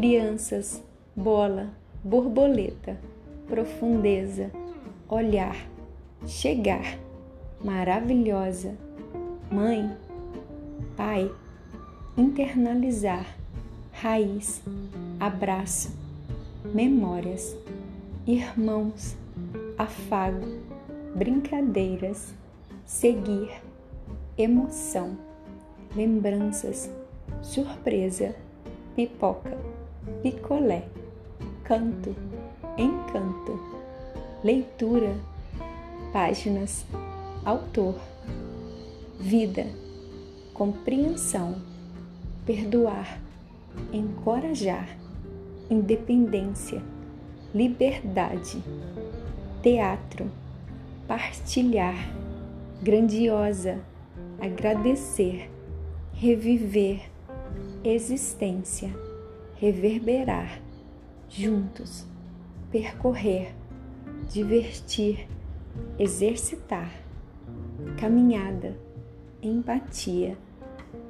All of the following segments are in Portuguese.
crianças, bola, borboleta, profundeza, olhar, chegar, maravilhosa, mãe, pai, internalizar, raiz, abraço, memórias, irmãos, afago, brincadeiras, seguir, emoção, lembranças, surpresa, pipoca, picolé, canto, encanto, leitura, páginas, autor, vida, compreensão, perdoar, encorajar, independência, liberdade, teatro, partilhar, grandiosa, agradecer, reviver, existência, reverberar, juntos, percorrer, divertir, exercitar, caminhada, empatia,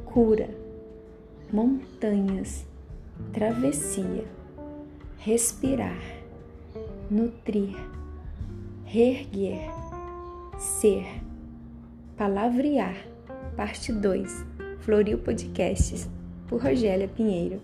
cura, montanhas, travessia, respirar, nutrir, reerguer, ser, palavrear, parte 2, Floril Podcasts, por Rogélia Pinheiro.